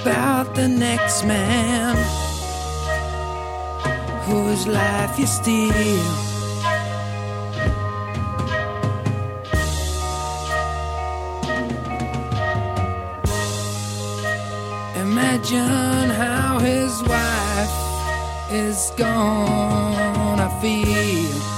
about the next man whose life you steal. Imagine how his wife is gonna feel.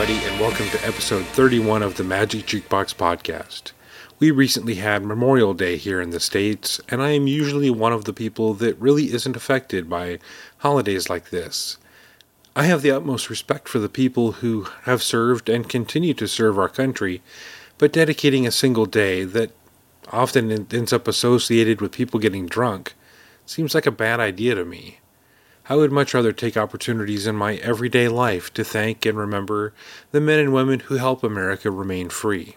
Everybody, and welcome to episode 31 of the Magic Jukebox Podcast. We recently had Memorial Day here in the States, and I am usually one of the people that really isn't affected by holidays like this. I have the utmost respect for the people who have served and continue to serve our country, but dedicating a single day that often ends up associated with people getting drunk seems like a bad idea to me. I would much rather take opportunities in my everyday life to thank and remember the men and women who help America remain free.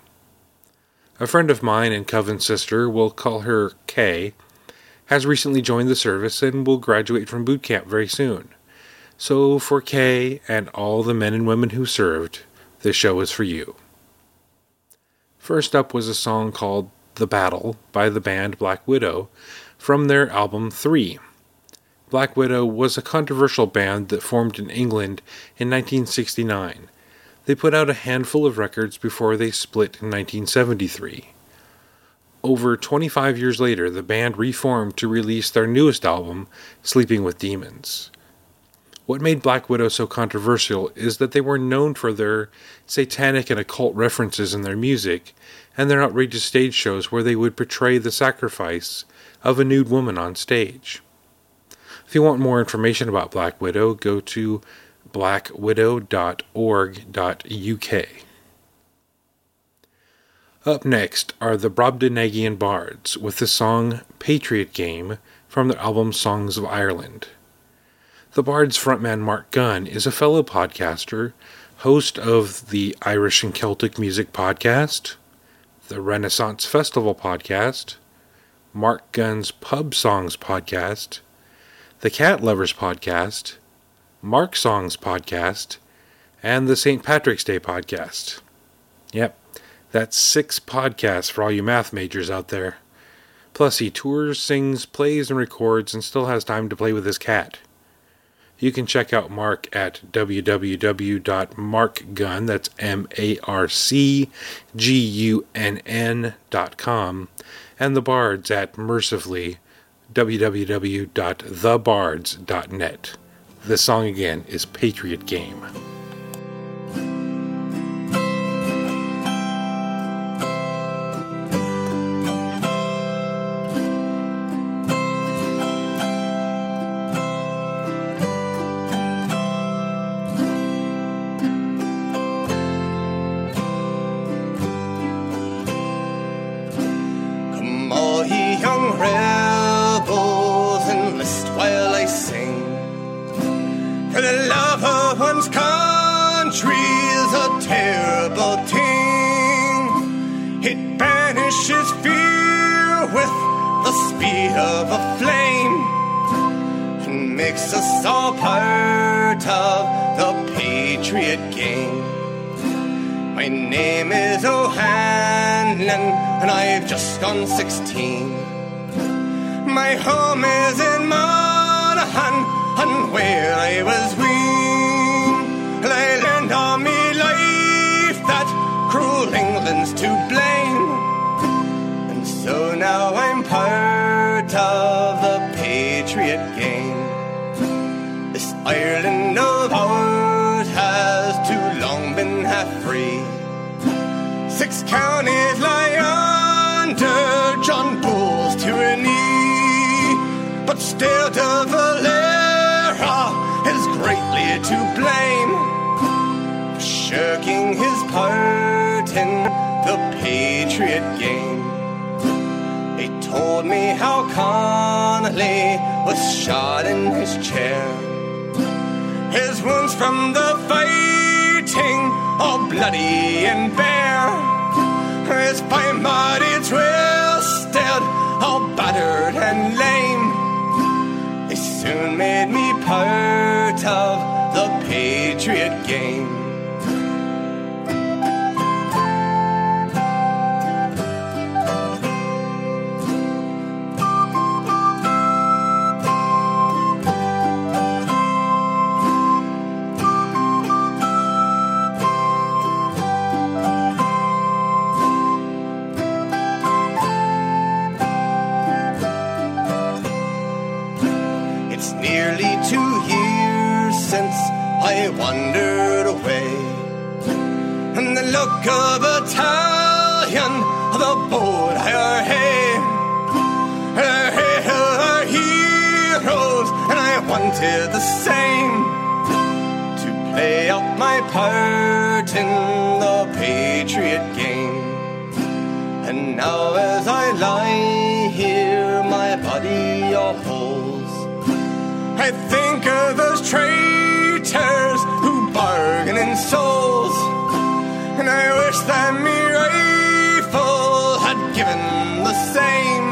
A friend of mine and coven sister, we'll call her Kay, has recently joined the service and will graduate from boot camp very soon. So, for Kay and all the men and women who served, this show is for you. First up was a song called The Battle by the band Black Widow from their album 3. Black Widow was a controversial band that formed in England in 1969. They put out a handful of records before they split in 1973. Over 25 years later, the band reformed to release their newest album, Sleeping with Demons. What made Black Widow so controversial is that they were known for their satanic and occult references in their music and their outrageous stage shows where they would portray the sacrifice of a nude woman on stage. If you want more information about Black Widow, go to blackwidow.org.uk. Up next are the Brobdingnagian Bards with the song Patriot Game from their album Songs of Ireland. The Bard's frontman Marc Gunn is a fellow podcaster, host of the Irish and Celtic Music Podcast, the Renaissance Festival Podcast, Marc Gunn's Pub Songs Podcast, the Cat Lovers Podcast, Mark Songs Podcast, and the St. Patrick's Day Podcast. Yep, that's six podcasts for all you math majors out there. Plus, he tours, sings, plays, and records, and still has time to play with his cat. You can check out Marc at www.marcgunn, that's M A R C G U N N dot com, and the Bards at mercifully www.thebards.net. The song again is Patriot Game. Gone 16. My home is in Monaghan, and where I was weaned. I learned all me life that cruel England's to blame. And so now I'm part of the patriot game. This Ireland but De Valera is greatly to blame for shirking his part in the patriot game. He told me how Connolly was shot in his chair. His wounds from the fighting, all bloody and bare. His fine body twisted, all battered and lame. Soon made me part of the Patriot game. Look of battalion the our hay. Our hay are heroes, and I wanted the same to play out my part in the patriot game. And now as I lie here, my body all. I think of those traitors who bargain and souls. That me rifle had given the same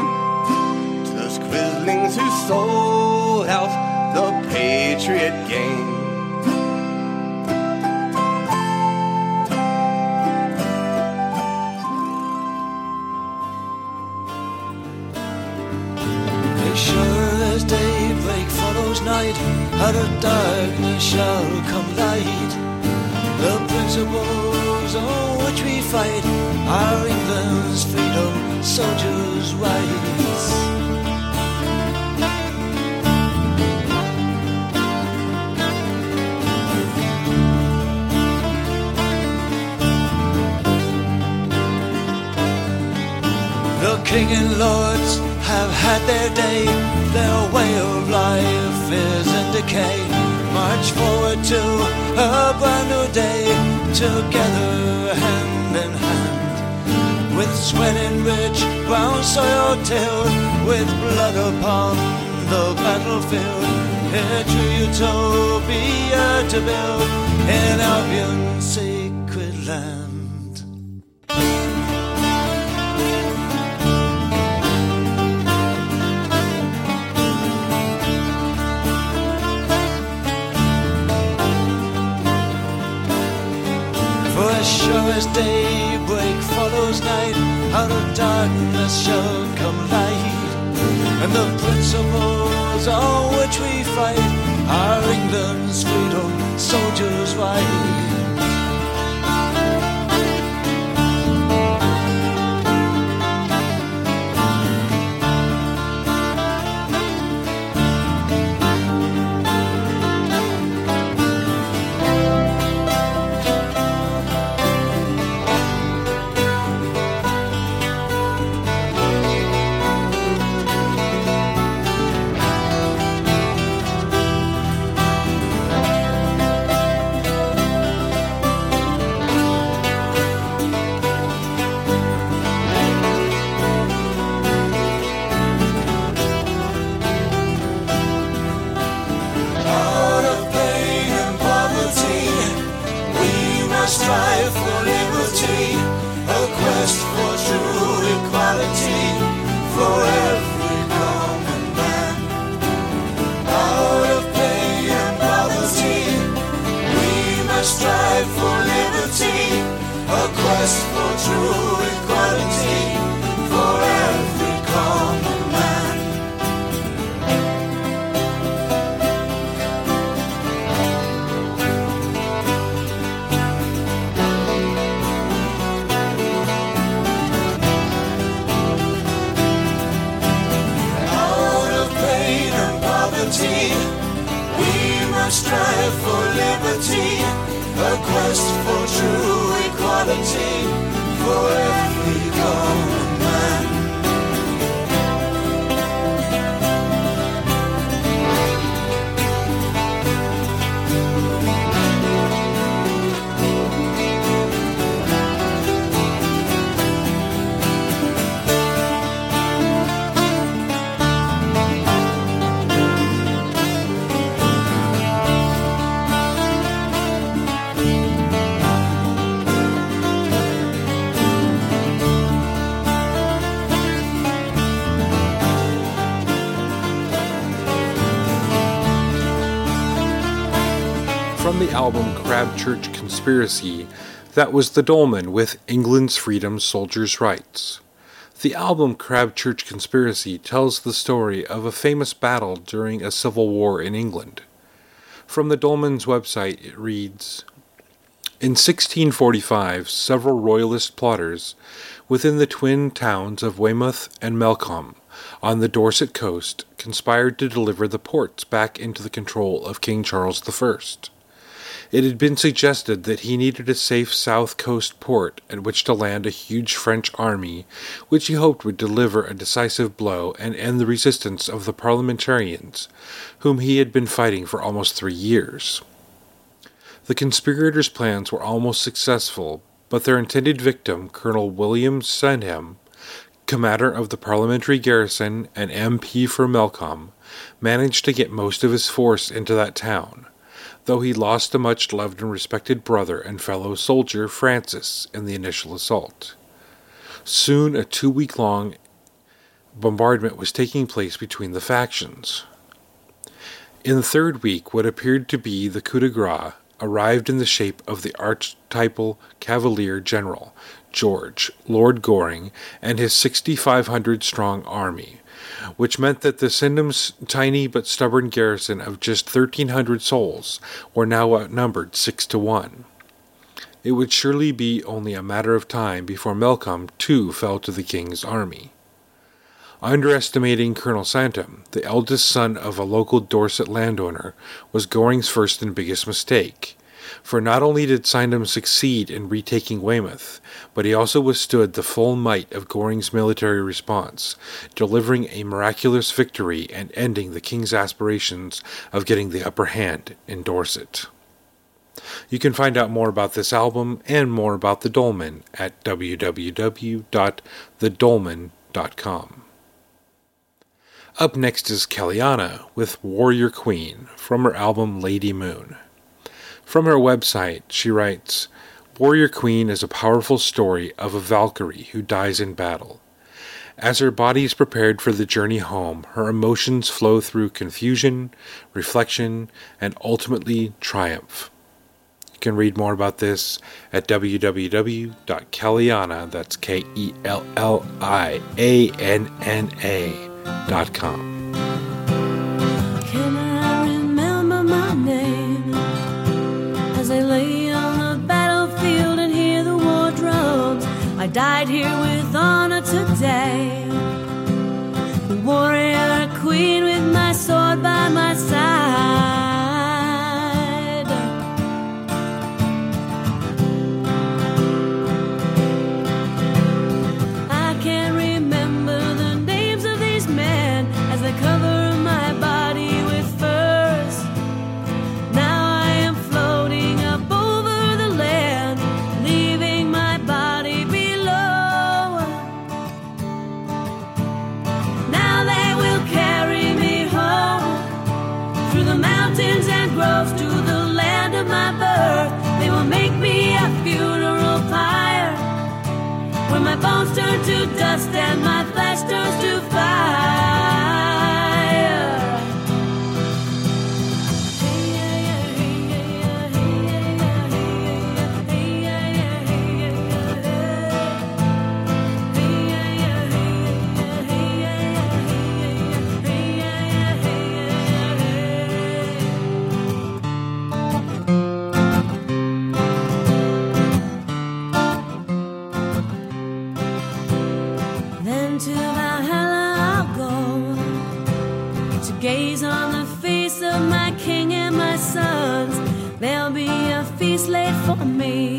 to those quislings who sold out the patriot game. Make sure as daybreak follows night, out of darkness shall come light. The we fight are England's freedom, soldiers' rights. The king and lords have had their day. Their way of life is in decay. March forward to a brand new day. Together, hand in hand. With sweat rich brown soil tilled. With blood upon the battlefield. Here to utopia to build in Albion's sacred darkness album Crabchurch Conspiracy, that was The Dolmen with England's Freedom Soldiers' Rights. The album Crabchurch Conspiracy tells the story of a famous battle during a civil war in England. From the Dolmen's website, it reads In 1645, several royalist plotters within the twin towns of Weymouth and Melcombe on the Dorset coast conspired to deliver the ports back into the control of King Charles I. It had been suggested that he needed a safe south coast port at which to land a huge French army, which he hoped would deliver a decisive blow and end the resistance of the parliamentarians, whom he had been fighting for almost three years. The conspirators' plans were almost successful, but their intended victim, Colonel William Sydenham, commander of the parliamentary garrison and MP for Melcombe, managed to get most of his force into that town, though he lost a much loved and respected brother and fellow soldier, Francis, in the initial assault. Soon a two week long bombardment was taking place between the factions. In the third week, what appeared to be the coup de grace arrived in the shape of the archetypal cavalier general, George, Lord Goring, and his 6,500 strong army, which meant that the Sydenham's tiny but stubborn garrison of just 1,300 souls were now outnumbered six to one. It would surely be only a matter of time before Melcombe too fell to the king's army. Underestimating Colonel Sydenham, the eldest son of a local Dorset landowner, was Goring's first and biggest mistake. For not only did Sydenham succeed in retaking Weymouth, but he also withstood the full might of Goring's military response, delivering a miraculous victory and ending the king's aspirations of getting the upper hand in Dorset. You can find out more about this album and more about the dolmen at www.thedolmen.com. Up next is Kellianna with Warrior Queen from her album Lady Moon. From her website, she writes, Warrior Queen is a powerful story of a Valkyrie who dies in battle. As her body is prepared for the journey home, her emotions flow through confusion, reflection, and ultimately triumph. You can read more about this at www.kellianna, that's K E L L I A N N A dot com. died here with honor today. The warrior queen with my sword by my side. to for me.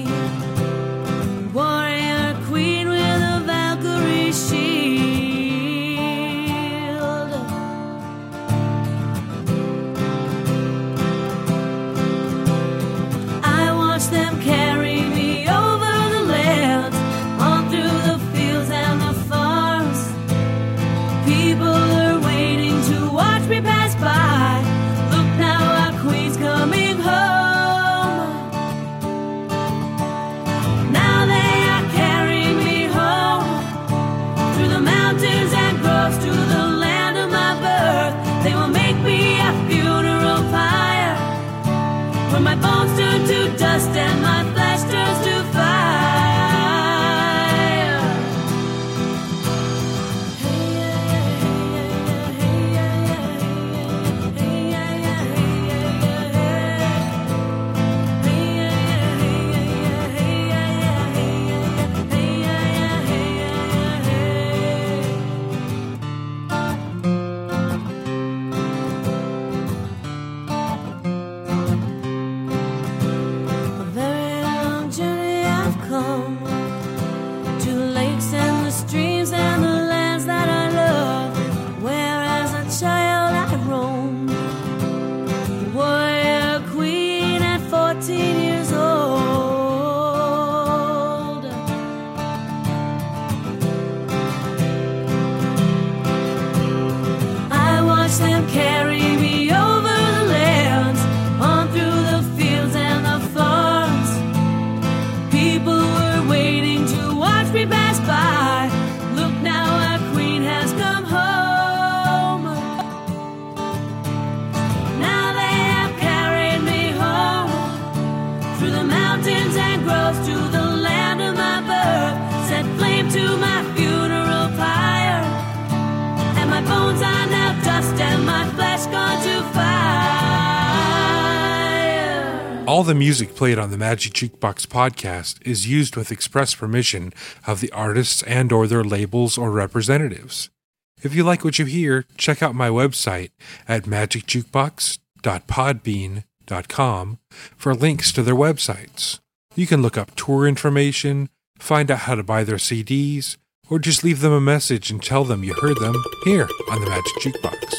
All the music played on the Magic Jukebox podcast is used with express permission of the artists and or their labels or representatives. If you like what you hear, check out my website at magicjukebox.podbean.com for links to their websites. You can look up tour information, find out how to buy their CDs, or just leave them a message and tell them you heard them here on the Magic Jukebox.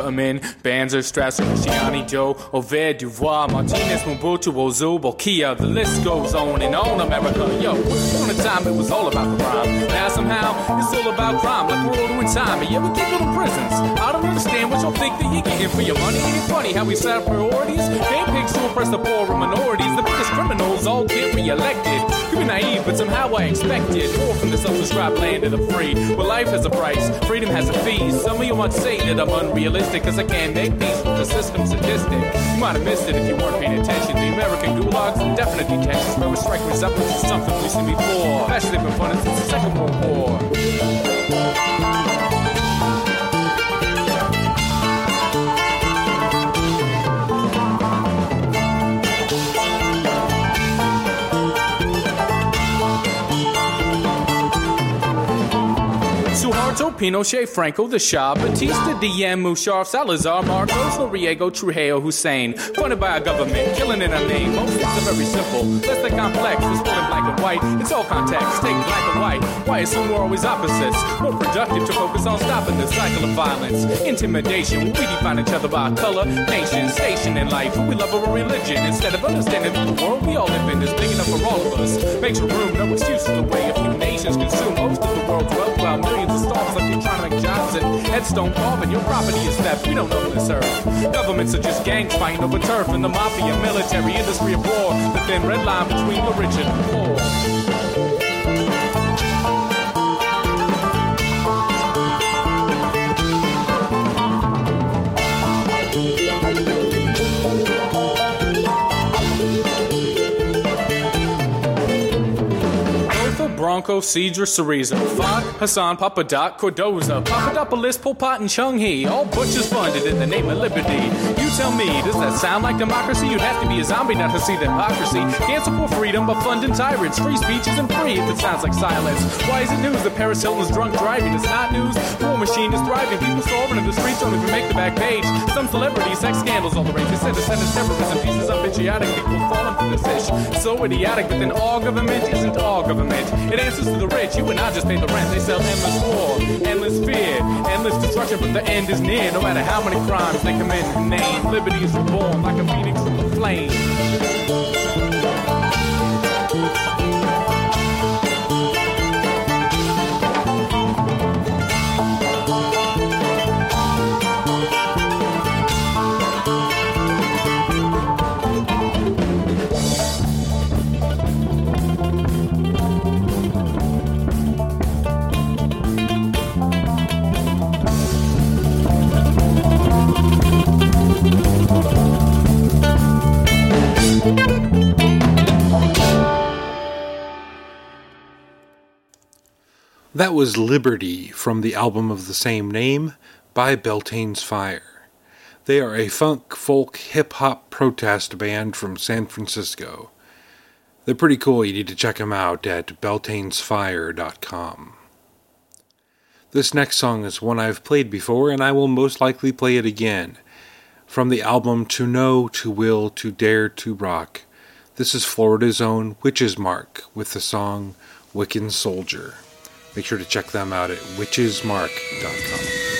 In. Banzer, Strasser, Cristiani, Joe, Ovid, Duvois, Martinez, Mobutu, Ozu, Bokia. The list goes on and on, America. Yo, upon a time it was all about the rhyme. Now somehow it's all about crime, like we're all doing time. And yeah, we keep little prisons. I don't understand what y'all think that you're getting for your money. Ain't funny how we set up priorities? Game pigs to oppress the poor and minorities. The biggest criminals all get reelected. Could be naive, but somehow I expect expected more from the self-described land of the free. Well, life has a price, freedom has a fee. Some of you might say that I'm unrealistic, cause I can't make with the system sadistic. You might have missed it if you weren't paying attention. The American gulags definite detentions where we strike resemblance to something we've seen before. Been funny since the Second World War. Pinochet, Franco, the Shah, Batista, Diem, Musharraf, Salazar, Marcos, Noriega, Trujillo, Hussein. Funded by a government, killing in a name. Most things are very simple, less than complex. Black and white. It's all context, take black and white. Why assume we're always opposites? More productive to focus on stopping the cycle of violence. Intimidation, we define each other by color, nation, station in life. We love over religion. Instead of understanding the world we all live in is big enough for all of us. Makes room, no excuse for the way a few nations consume most of the world's wealth while millions of stars you're trying to headstone carving. Your property is theft. We don't know who this earth. Governments are just gangs fighting over turf and the mafia, military, industry of war. The thin red line between the rich and the poor. Bronco, Cedra, Cereza, Font, Hassan, Papadoc, Cordoza, Papadopoulos, Pol Pot, and Chung Hee. All butchers funded in the name of liberty. Tell me, does that sound like democracy? You'd have to be a zombie not to see the hypocrisy. Can't support freedom, but funding tyrants. Free speech isn't free if it sounds like silence. Why is it news that Paris Hilton's drunk driving? It's not news. War machine is thriving. People starving in the streets don't even make the back page. Some celebrities, sex scandals, all the rage. They said it's is terrorism. Pieces of idiotic people falling for this ish. So idiotic, but then all government isn't all government. It answers to the rich. You and I just pay the rent. They sell endless war, endless fear, endless destruction, but the end is near. No matter how many crimes they commit name, liberty is reborn like a phoenix from the flame. That was Liberty from the album of the same name by Beltane's Fire. They are a funk, folk, hip hop protest band from San Francisco. They're pretty cool. You need to check them out at beltanesfire.com. This next song is one I've played before, and I will most likely play it again. From the album To Know, To Will, To Dare, To Rock, this is Florida's own Witch's Mark with the song Wiccan Soldier. Make sure to check them out at witchesmark.com.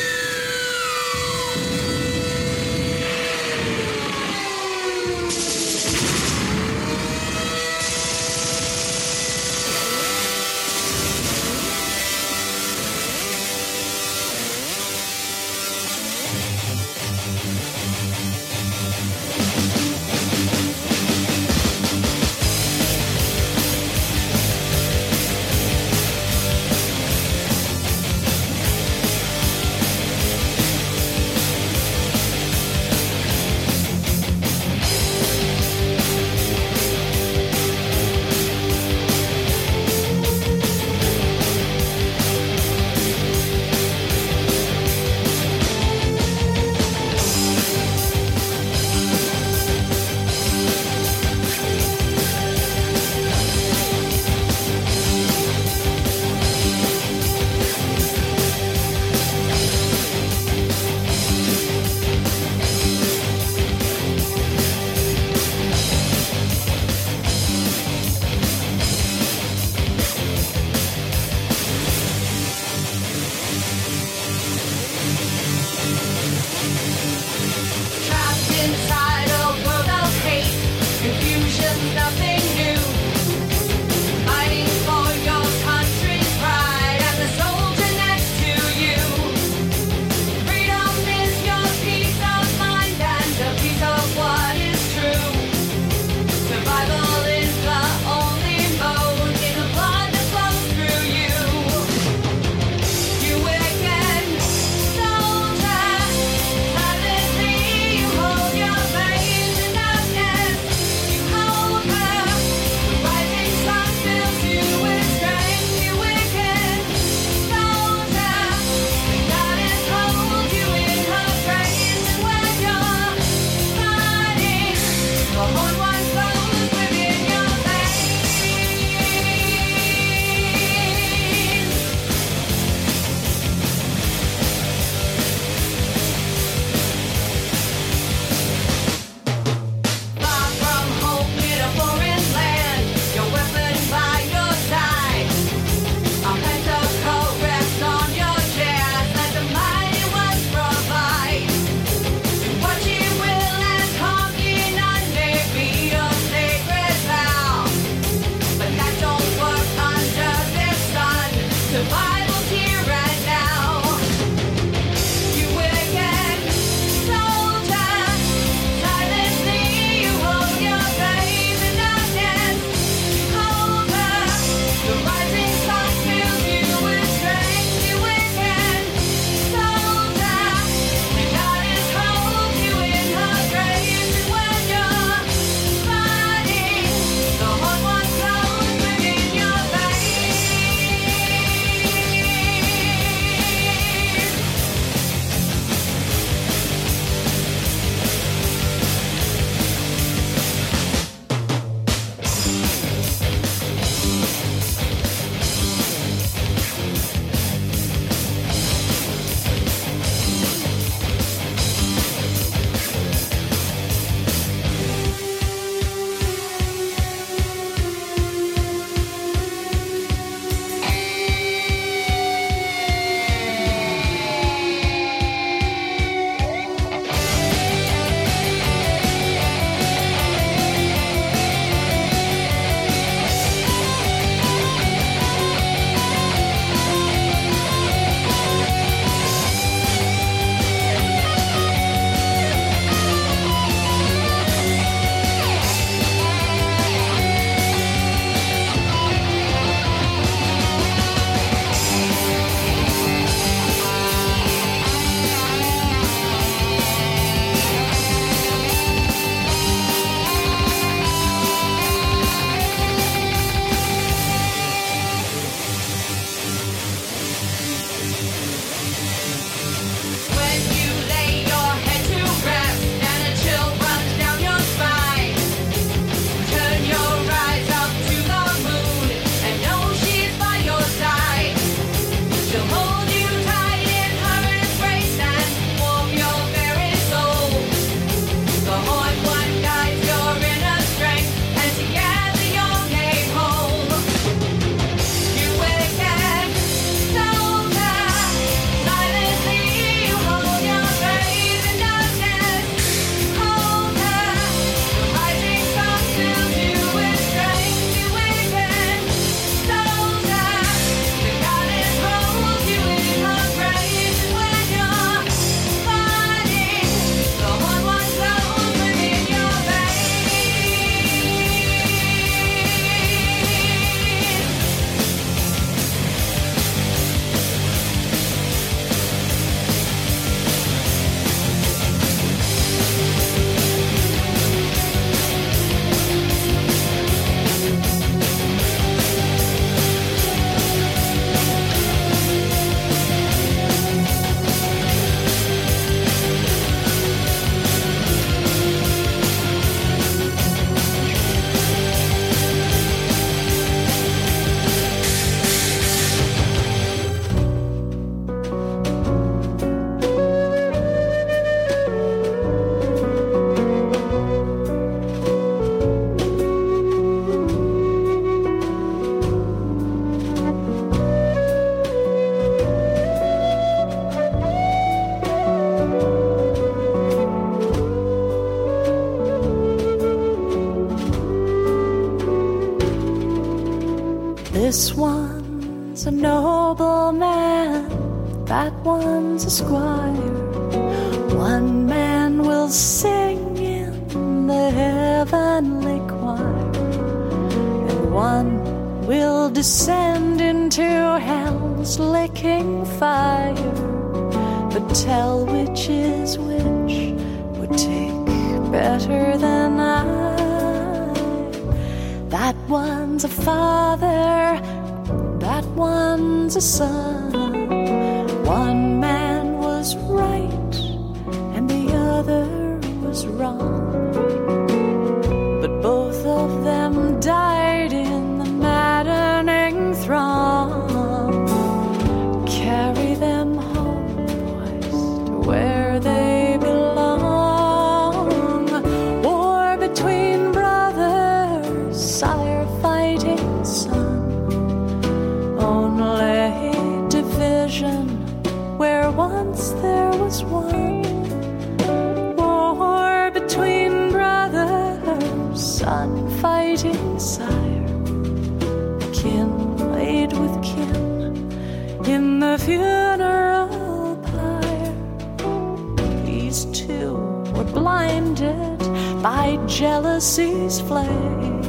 jealousy's flame.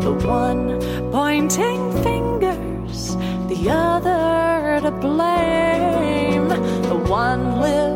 The one pointing fingers, the other to blame. The one lived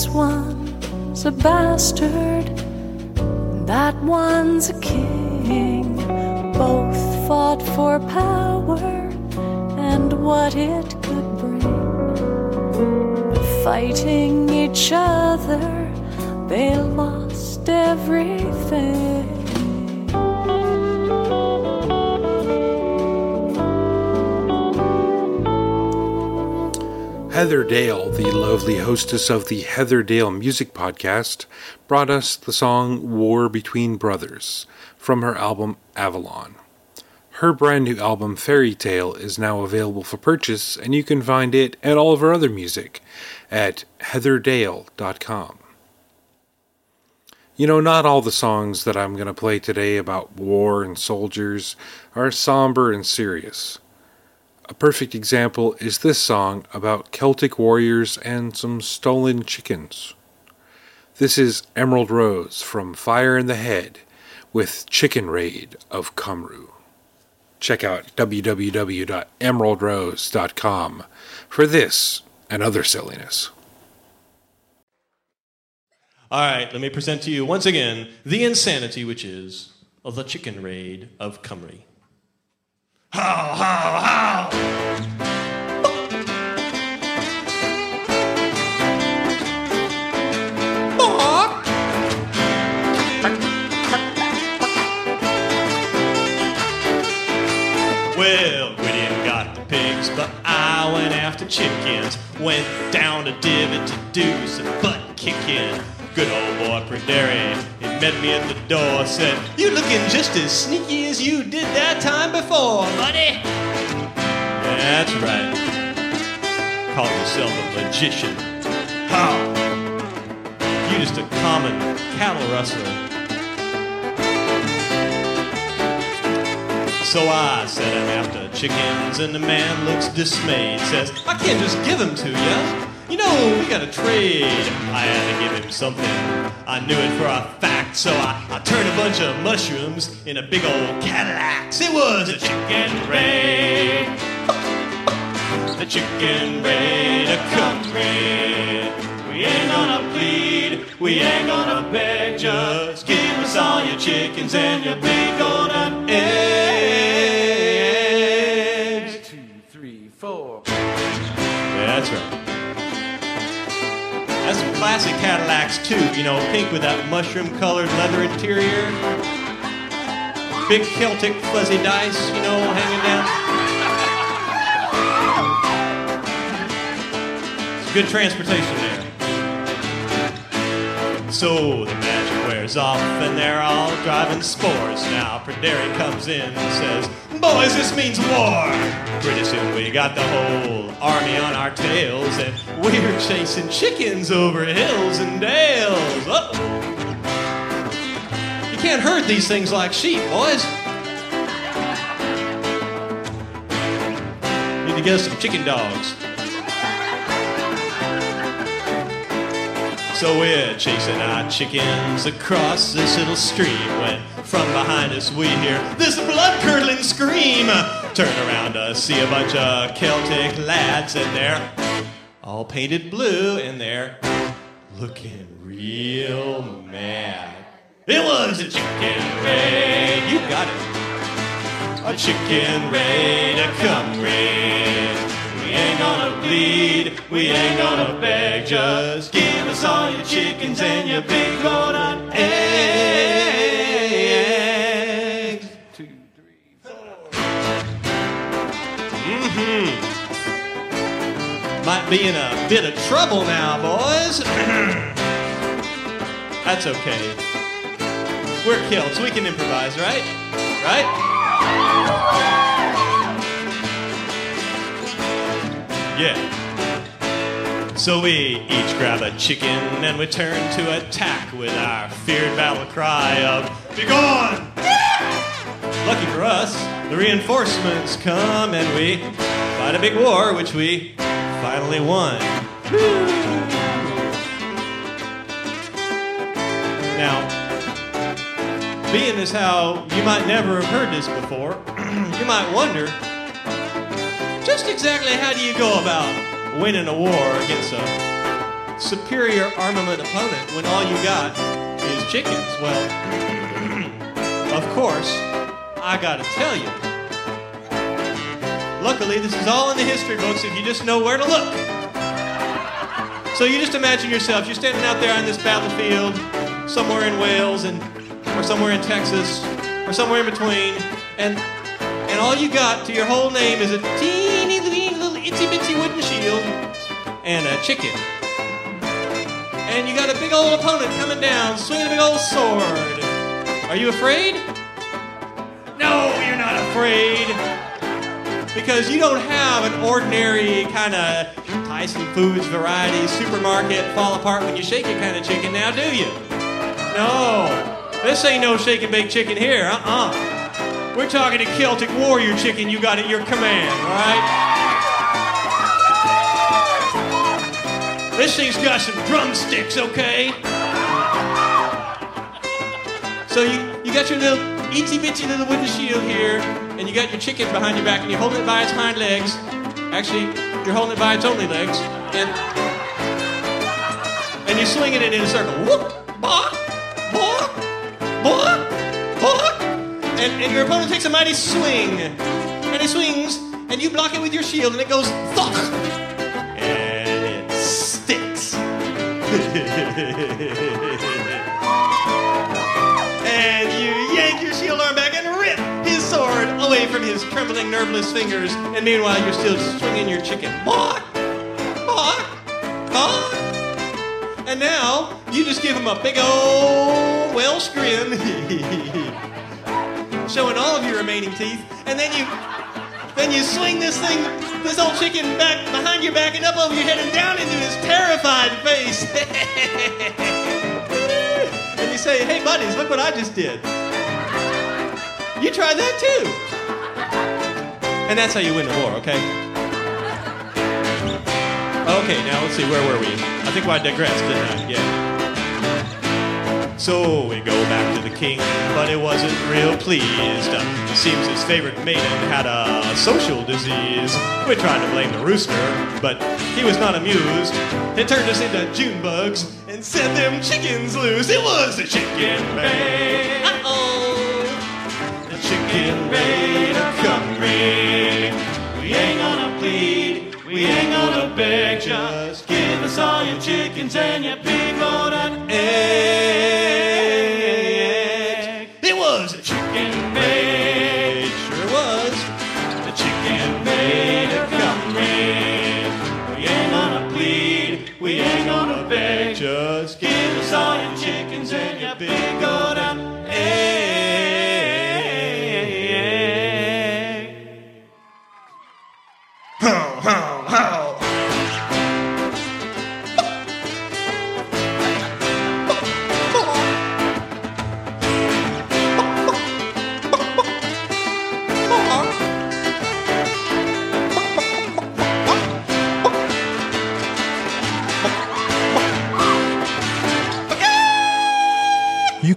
this one's a bastard, that one's a king. Both fought for power and what it could bring. But fighting each other, they lost everything. Heather Dale, the lovely hostess of the Heather Dale Music Podcast, brought us the song War Between Brothers from her album Avalon. Her brand new album Fairy Tale is now available for purchase, and you can find it and all of her other music at heatherdale.com. You know, not all the songs that I'm going to play today about war and soldiers are somber and serious. A perfect example is this song about Celtic warriors and some stolen chickens. This is Emerald Rose from Fire in the Head with Chicken Raid of Cymru. Check out www.emeraldrose.com for this and other silliness. All right, let me present to you once again the insanity which is the chicken raid of Cymru. How, how, how! Well, we didn't got the pigs, but I went after chickens. Went down to Dyfed to do some butt kicking. Good old boy Pryderi, he met me at the door, said, You looking just as sneaky as you did that time before, buddy. That's right. Call yourself a magician. How? You just a common cattle rustler. So I said I'm after chickens, and the man looks dismayed. Says, I can't just give them to you. You know, we gotta trade. I had to give him something. I knew it for a fact, so I, I turned a bunch of mushrooms in a big old Cadillac. It was a chicken raid. The chicken raid, a come raid. We ain't gonna plead, we ain't gonna beg. Just give us all your chickens and your big old eggs. Classic Cadillacs too, you know, pink with that mushroom-colored leather interior. Big Celtic fuzzy dice, you know, hanging down. It's good transportation there. So the magic wears off, and they're all driving spores. Now Pryderi comes in and says, Boys, this means war. Pretty soon we got the whole army on our tails, and we're chasing chickens over hills and dales. Uh-oh. You can't herd these things like sheep, boys. Need to get us some chicken dogs. So we're chasing our chickens across this little stream when from behind us we hear this blood-curdling scream. Turn around to see a bunch of Celtic lads in they're all painted blue and they're looking real mad. It was a chicken raid. You got it. A chicken raid, a come raid. We ain't gonna bleed, we ain't gonna beg. Just give us all your chickens and your big golden eggs. Two, three, Mm-hmm. Might be in a bit of trouble now, boys. That's okay. We're Celts, we can improvise, right? Right? Yeah. So we each grab a chicken and we turn to attack with our feared battle cry of Begone! Lucky for us, the reinforcements come and we fight a big war, which we finally won. Now, being as how you might never have heard this before, you might wonder just exactly how do you go about winning a war against a superior armament opponent when all you got is chickens? Well, of course, I gotta tell you. Luckily, this is all in the history books if you just know where to look. So you just imagine yourself, you're standing out there on this battlefield, somewhere in Wales and or somewhere in Texas, or somewhere in between, and and all you got to your whole name is a teeny little itsy bitsy wooden shield and a chicken. And you got a big old opponent coming down, swinging a big old sword. Are you afraid? No, you're not afraid. Because you don't have an ordinary kind of Tyson Foods variety supermarket fall apart when you shake it kind of chicken now, do you? No. This ain't no shake and bake chicken here. Uh uh We're talking a Celtic warrior chicken you got at your command, all right? This thing's got some drumsticks, okay? So you, you got your little itsy bitsy little wooden shield here, and you got your chicken behind your back, and you're holding it by its hind legs. Actually, you're holding it by its only legs, and and you're swinging it in a circle. Whoop, bah, bah. And, and your opponent takes a mighty swing, and he swings, and you block it with your shield, and it goes thunk, and it sticks. and you yank your shield arm back and rip his sword away from his trembling, nerveless fingers. And meanwhile, you're still swinging your chicken. Bonk! Bonk! Bonk! And now you just give him a big old Welsh grin, showing all of your remaining teeth, and then you then you swing this thing, this old chicken back behind your back and up over your head and down into his terrified face. and you say, "Hey buddies, look what I just did." You try that too. And that's how you win the war, okay? Okay, now let's see, where were we? I think I digressed, didn't I? Yeah. So we go back to the king, but he wasn't real pleased. Um, it seems his favorite maiden had a social disease. We tried to blame the rooster, but he was not amused. It turned us into June bugs and set them chickens loose. It was a chicken raid. Uh-oh. The chicken raid a coming. We ain't gonna plead, we ain't gonna beg. Just give us all your chickens and your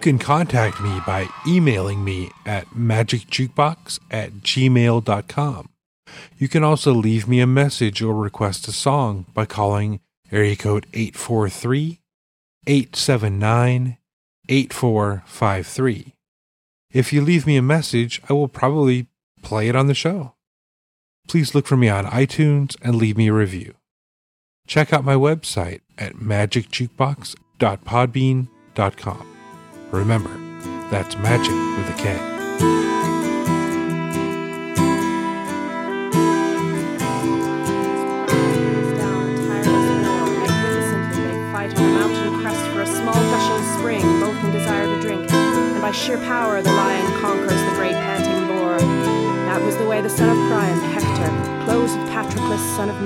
can contact me by emailing me at magicjukebox at gmail.com. You can also leave me a message or request a song by calling area code 843 879 8453. If you leave me a message, I will probably play it on the show. Please look for me on iTunes and leave me a review. Check out my website at magicjukebox.podbean.com. Remember, that's magic with a K. sheer power the lion conquers the great panting boar. That was the way the son of Priam, Hector, closed with Patroclus, son of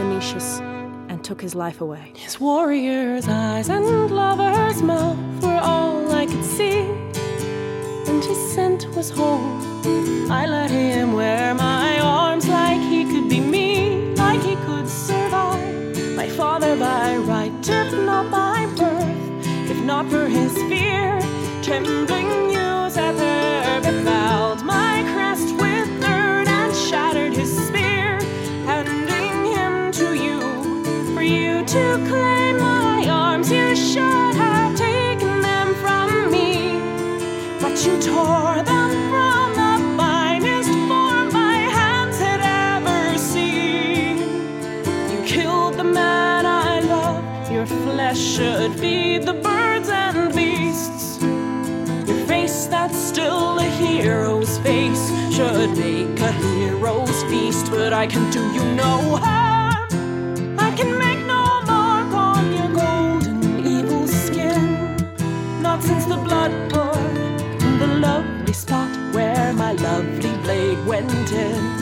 took his life away. His warrior's eyes and lover's mouth were all I could see, and his scent was home. I let him wear my arms like he could be me, like he could survive. My father by right, if not by birth, if not for his fear, trembling should feed the birds and beasts. Your face that's still a hero's face should make a hero's feast. But I can do you no harm. Blade went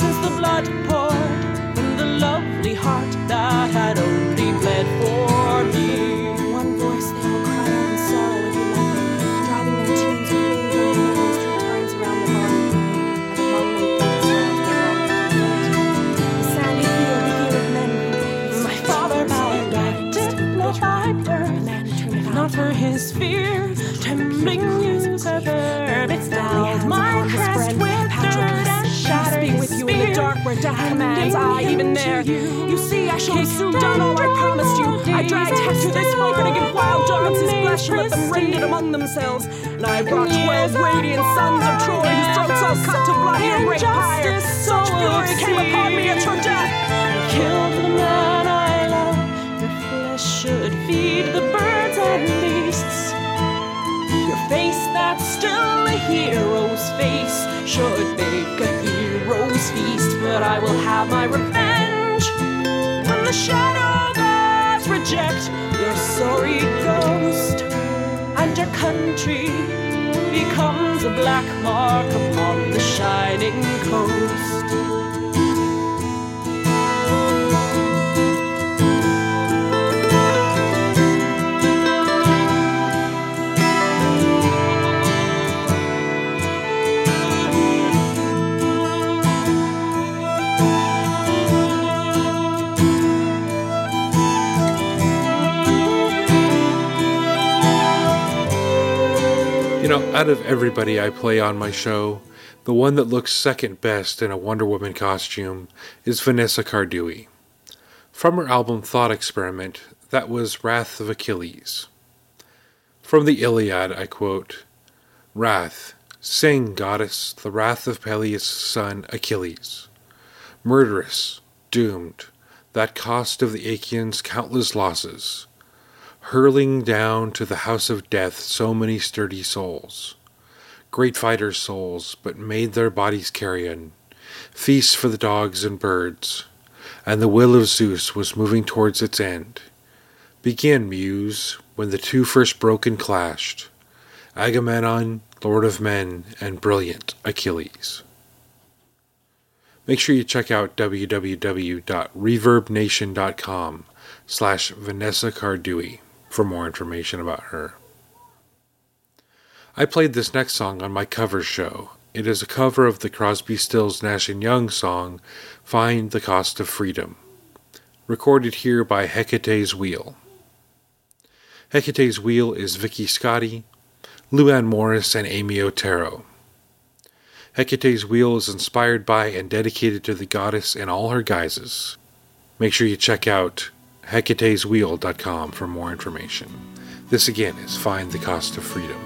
since the blood poured in the lovely heart that had death. I even there. You see, I shall have soon done all I promised you. I dragged Hector this morning to give wild dogs his flesh and let them rend it among themselves. And I brought twelve radiant sons of Troy whose throats I'll cut to bloody and great fire. Such fury came upon me at your death. Killed the man I love. Your flesh should feed the birds and beasts. Your face that's still a hero's face should make a hero's feast. But I will have my revenge when the shadow gods reject your sorry ghost, and your country becomes a black mark upon the shining coast. Out of everybody I play on my show, the one that looks second best in a Wonder Woman costume is Vanessa Cardui. From her album Thought Experiment, that was Wrath of Achilles. From the Iliad, I quote Wrath, sing, goddess, the wrath of Peleus' son Achilles. Murderous, doomed, that cost of the Achaeans countless losses hurling down to the house of death so many sturdy souls. Great fighters' souls, but made their bodies carrion, feasts for the dogs and birds, and the will of Zeus was moving towards its end. Begin, Muse, when the two first broke and clashed Agamemnon, Lord of Men, and brilliant Achilles. Make sure you check out www.reverbnation.com slash Vanessa Cardui for more information about her. I played this next song on my cover show. It is a cover of the Crosby, Stills, Nash and Young song "Find the Cost of Freedom," recorded here by Hecate's Wheel. Hecate's Wheel is Vicky Scotti, Luann Morris, and Amy Otero. Hecate's Wheel is inspired by and dedicated to the goddess in all her guises. Make sure you check out hecateswheel.com for more information. This again is Find the Cost of Freedom.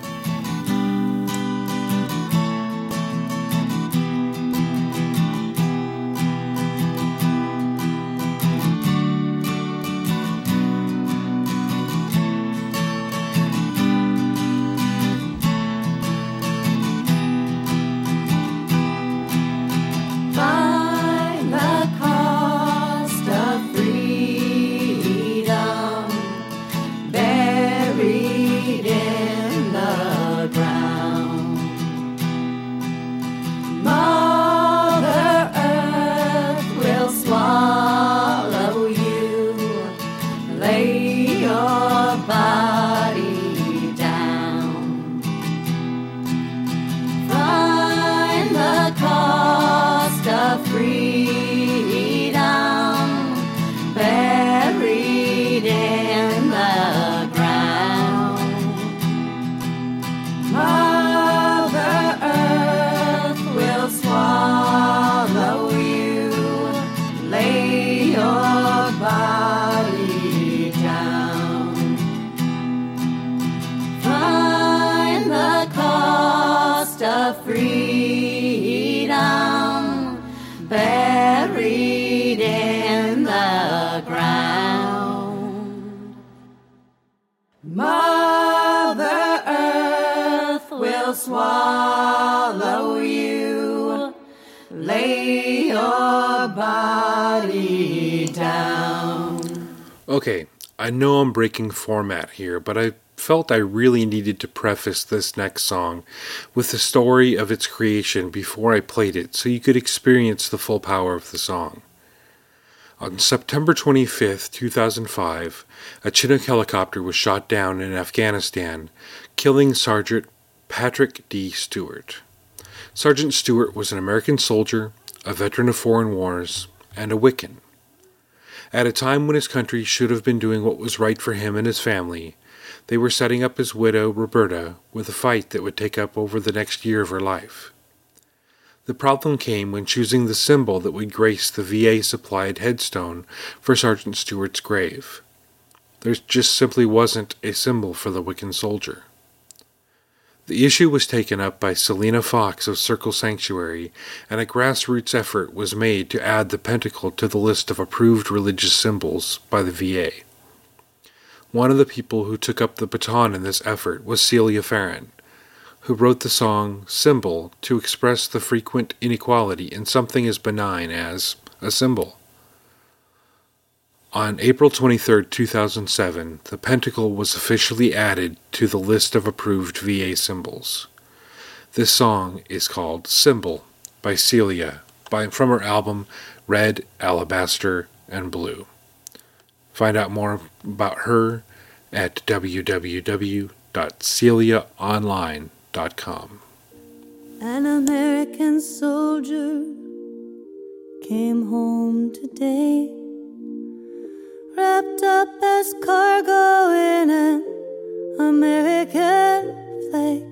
Okay, I know I'm breaking format here, but I felt I really needed to preface this next song with the story of its creation before I played it so you could experience the full power of the song. On September 25, 2005, a Chinook helicopter was shot down in Afghanistan, killing Sergeant Patrick D. Stewart. Sergeant Stewart was an American soldier, a veteran of foreign wars, and a Wiccan. At a time when his country should have been doing what was right for him and his family, they were setting up his widow, Roberta, with a fight that would take up over the next year of her life. The problem came when choosing the symbol that would grace the VA supplied headstone for Sergeant Stewart's grave. There just simply wasn't a symbol for the Wiccan soldier. The issue was taken up by Selena Fox of Circle Sanctuary, and a grassroots effort was made to add the pentacle to the list of approved religious symbols by the VA. One of the people who took up the baton in this effort was Celia Farran, who wrote the song Symbol to express the frequent inequality in something as benign as a symbol. On April 23, 2007, the pentacle was officially added to the list of approved VA symbols. This song is called Symbol by Celia by, from her album Red, Alabaster, and Blue. Find out more about her at www.celiaonline.com. An American soldier came home today, wrapped up as cargo in an American flag.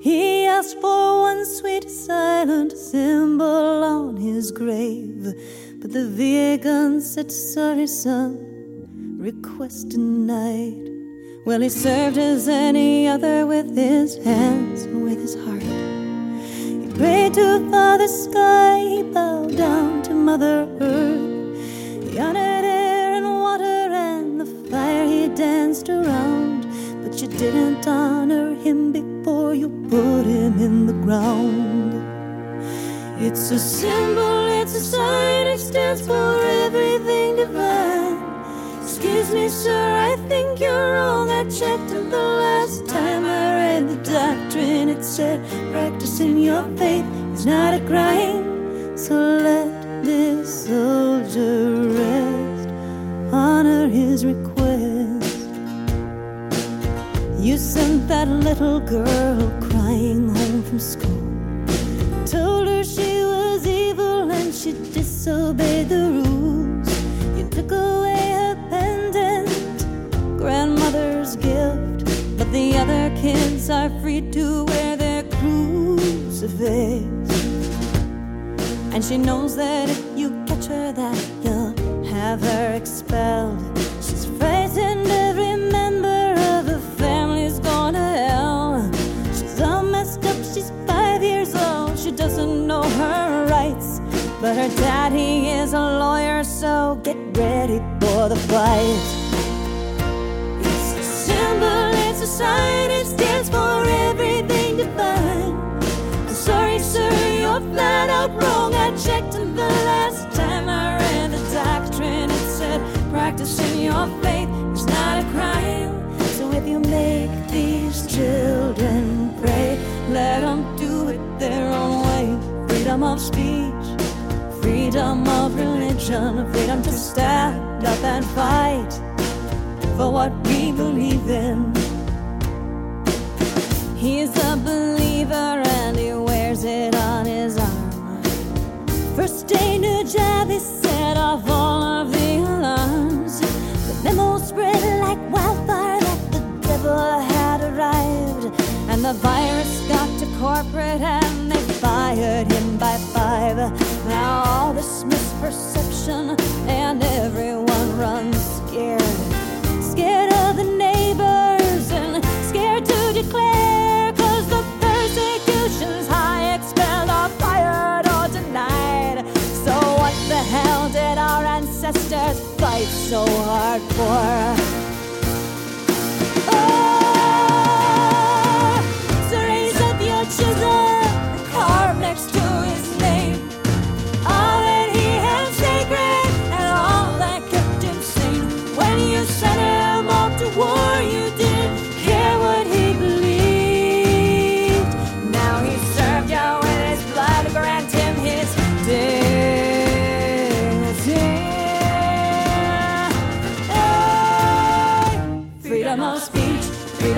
He asked for one sweet silent symbol on his grave, but the VA gun said, Sorry, son, request denied. Well, he served as any other with his hands and with his heart. He prayed to Father Sky, he bowed down to Mother Earth. He honored danced around. But you didn't honor him before you put him in the ground. It's a symbol, it's a sign, it stands for everything divine. Excuse me, sir, I think you're wrong. I checked it the last time I read the doctrine. It said practicing your faith is not a crime. So let this soldier rest, honor his request. You sent that little girl crying home from school. Told her she was evil and she disobeyed the rules. You took away her pendant, grandmother's gift. But the other kids are free to wear their crucifix. And she knows that if you catch her, that you'll have her expelled. But her daddy is a lawyer, so get ready for the fight. It's a symbol, it's a sign, it stands for everything divine. I'm sorry, sir, you're flat out wrong. I checked it the last time I read the doctrine. It said practicing your faith is not a crime. So if you make these children pray, let them do it their own way. Freedom of speech, freedom of religion, freedom to stand up and fight for what we believe in. He's a believer and he wears it on his arm. First day, new he set off all of the alarms. The memo spread like wildfire that the devil had arrived. And the virus got to corporate and they fired him by five. Now all this misperception and everyone runs scared. Scared of the neighbors and scared to declare. Cause the persecution's high, expelled or fired or denied. So what the hell did our ancestors fight so hard for?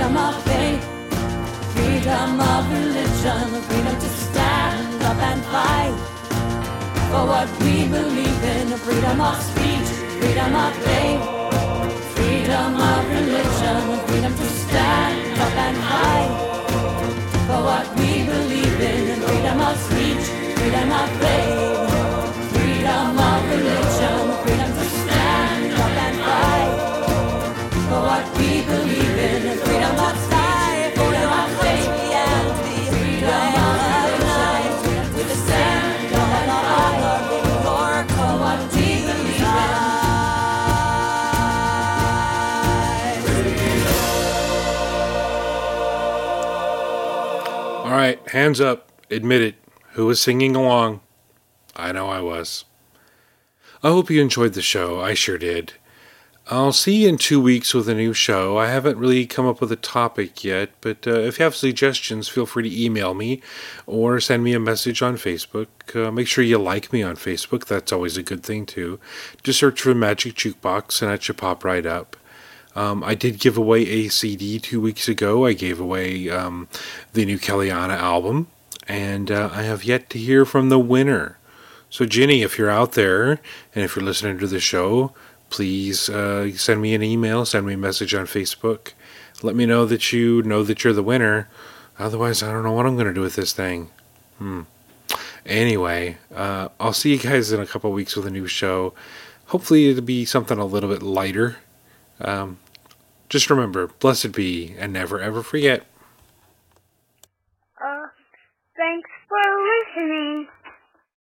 Freedom of faith, freedom of religion, the freedom to stand up and fight for what we believe in, freedom of speech, freedom of faith, freedom of religion, the freedom to stand up and fight for what we believe in, freedom of speech, freedom of faith, freedom of religion, freedom to stand up and fight for what we believe right, hands up. Admit it. Who was singing along? I know I was. I hope you enjoyed the show. I sure did. I'll see you in two weeks with a new show. I haven't really come up with a topic yet, but uh, if you have suggestions, feel free to email me or send me a message on Facebook. Uh, make sure you like me on Facebook. That's always a good thing, too. Just search for Magic Jukebox and that should pop right up. Um, I did give away a CD two weeks ago. I gave away um, the new Kellianna album, and uh, I have yet to hear from the winner. So, Ginny, if you're out there and if you're listening to the show, please uh, send me an email, send me a message on Facebook. Let me know that you know that you're the winner. Otherwise, I don't know what I'm going to do with this thing. Hmm. Anyway, uh, I'll see you guys in a couple weeks with a new show. Hopefully, it'll be something a little bit lighter. Um, just remember, blessed be, and never ever forget. Uh, thanks for listening.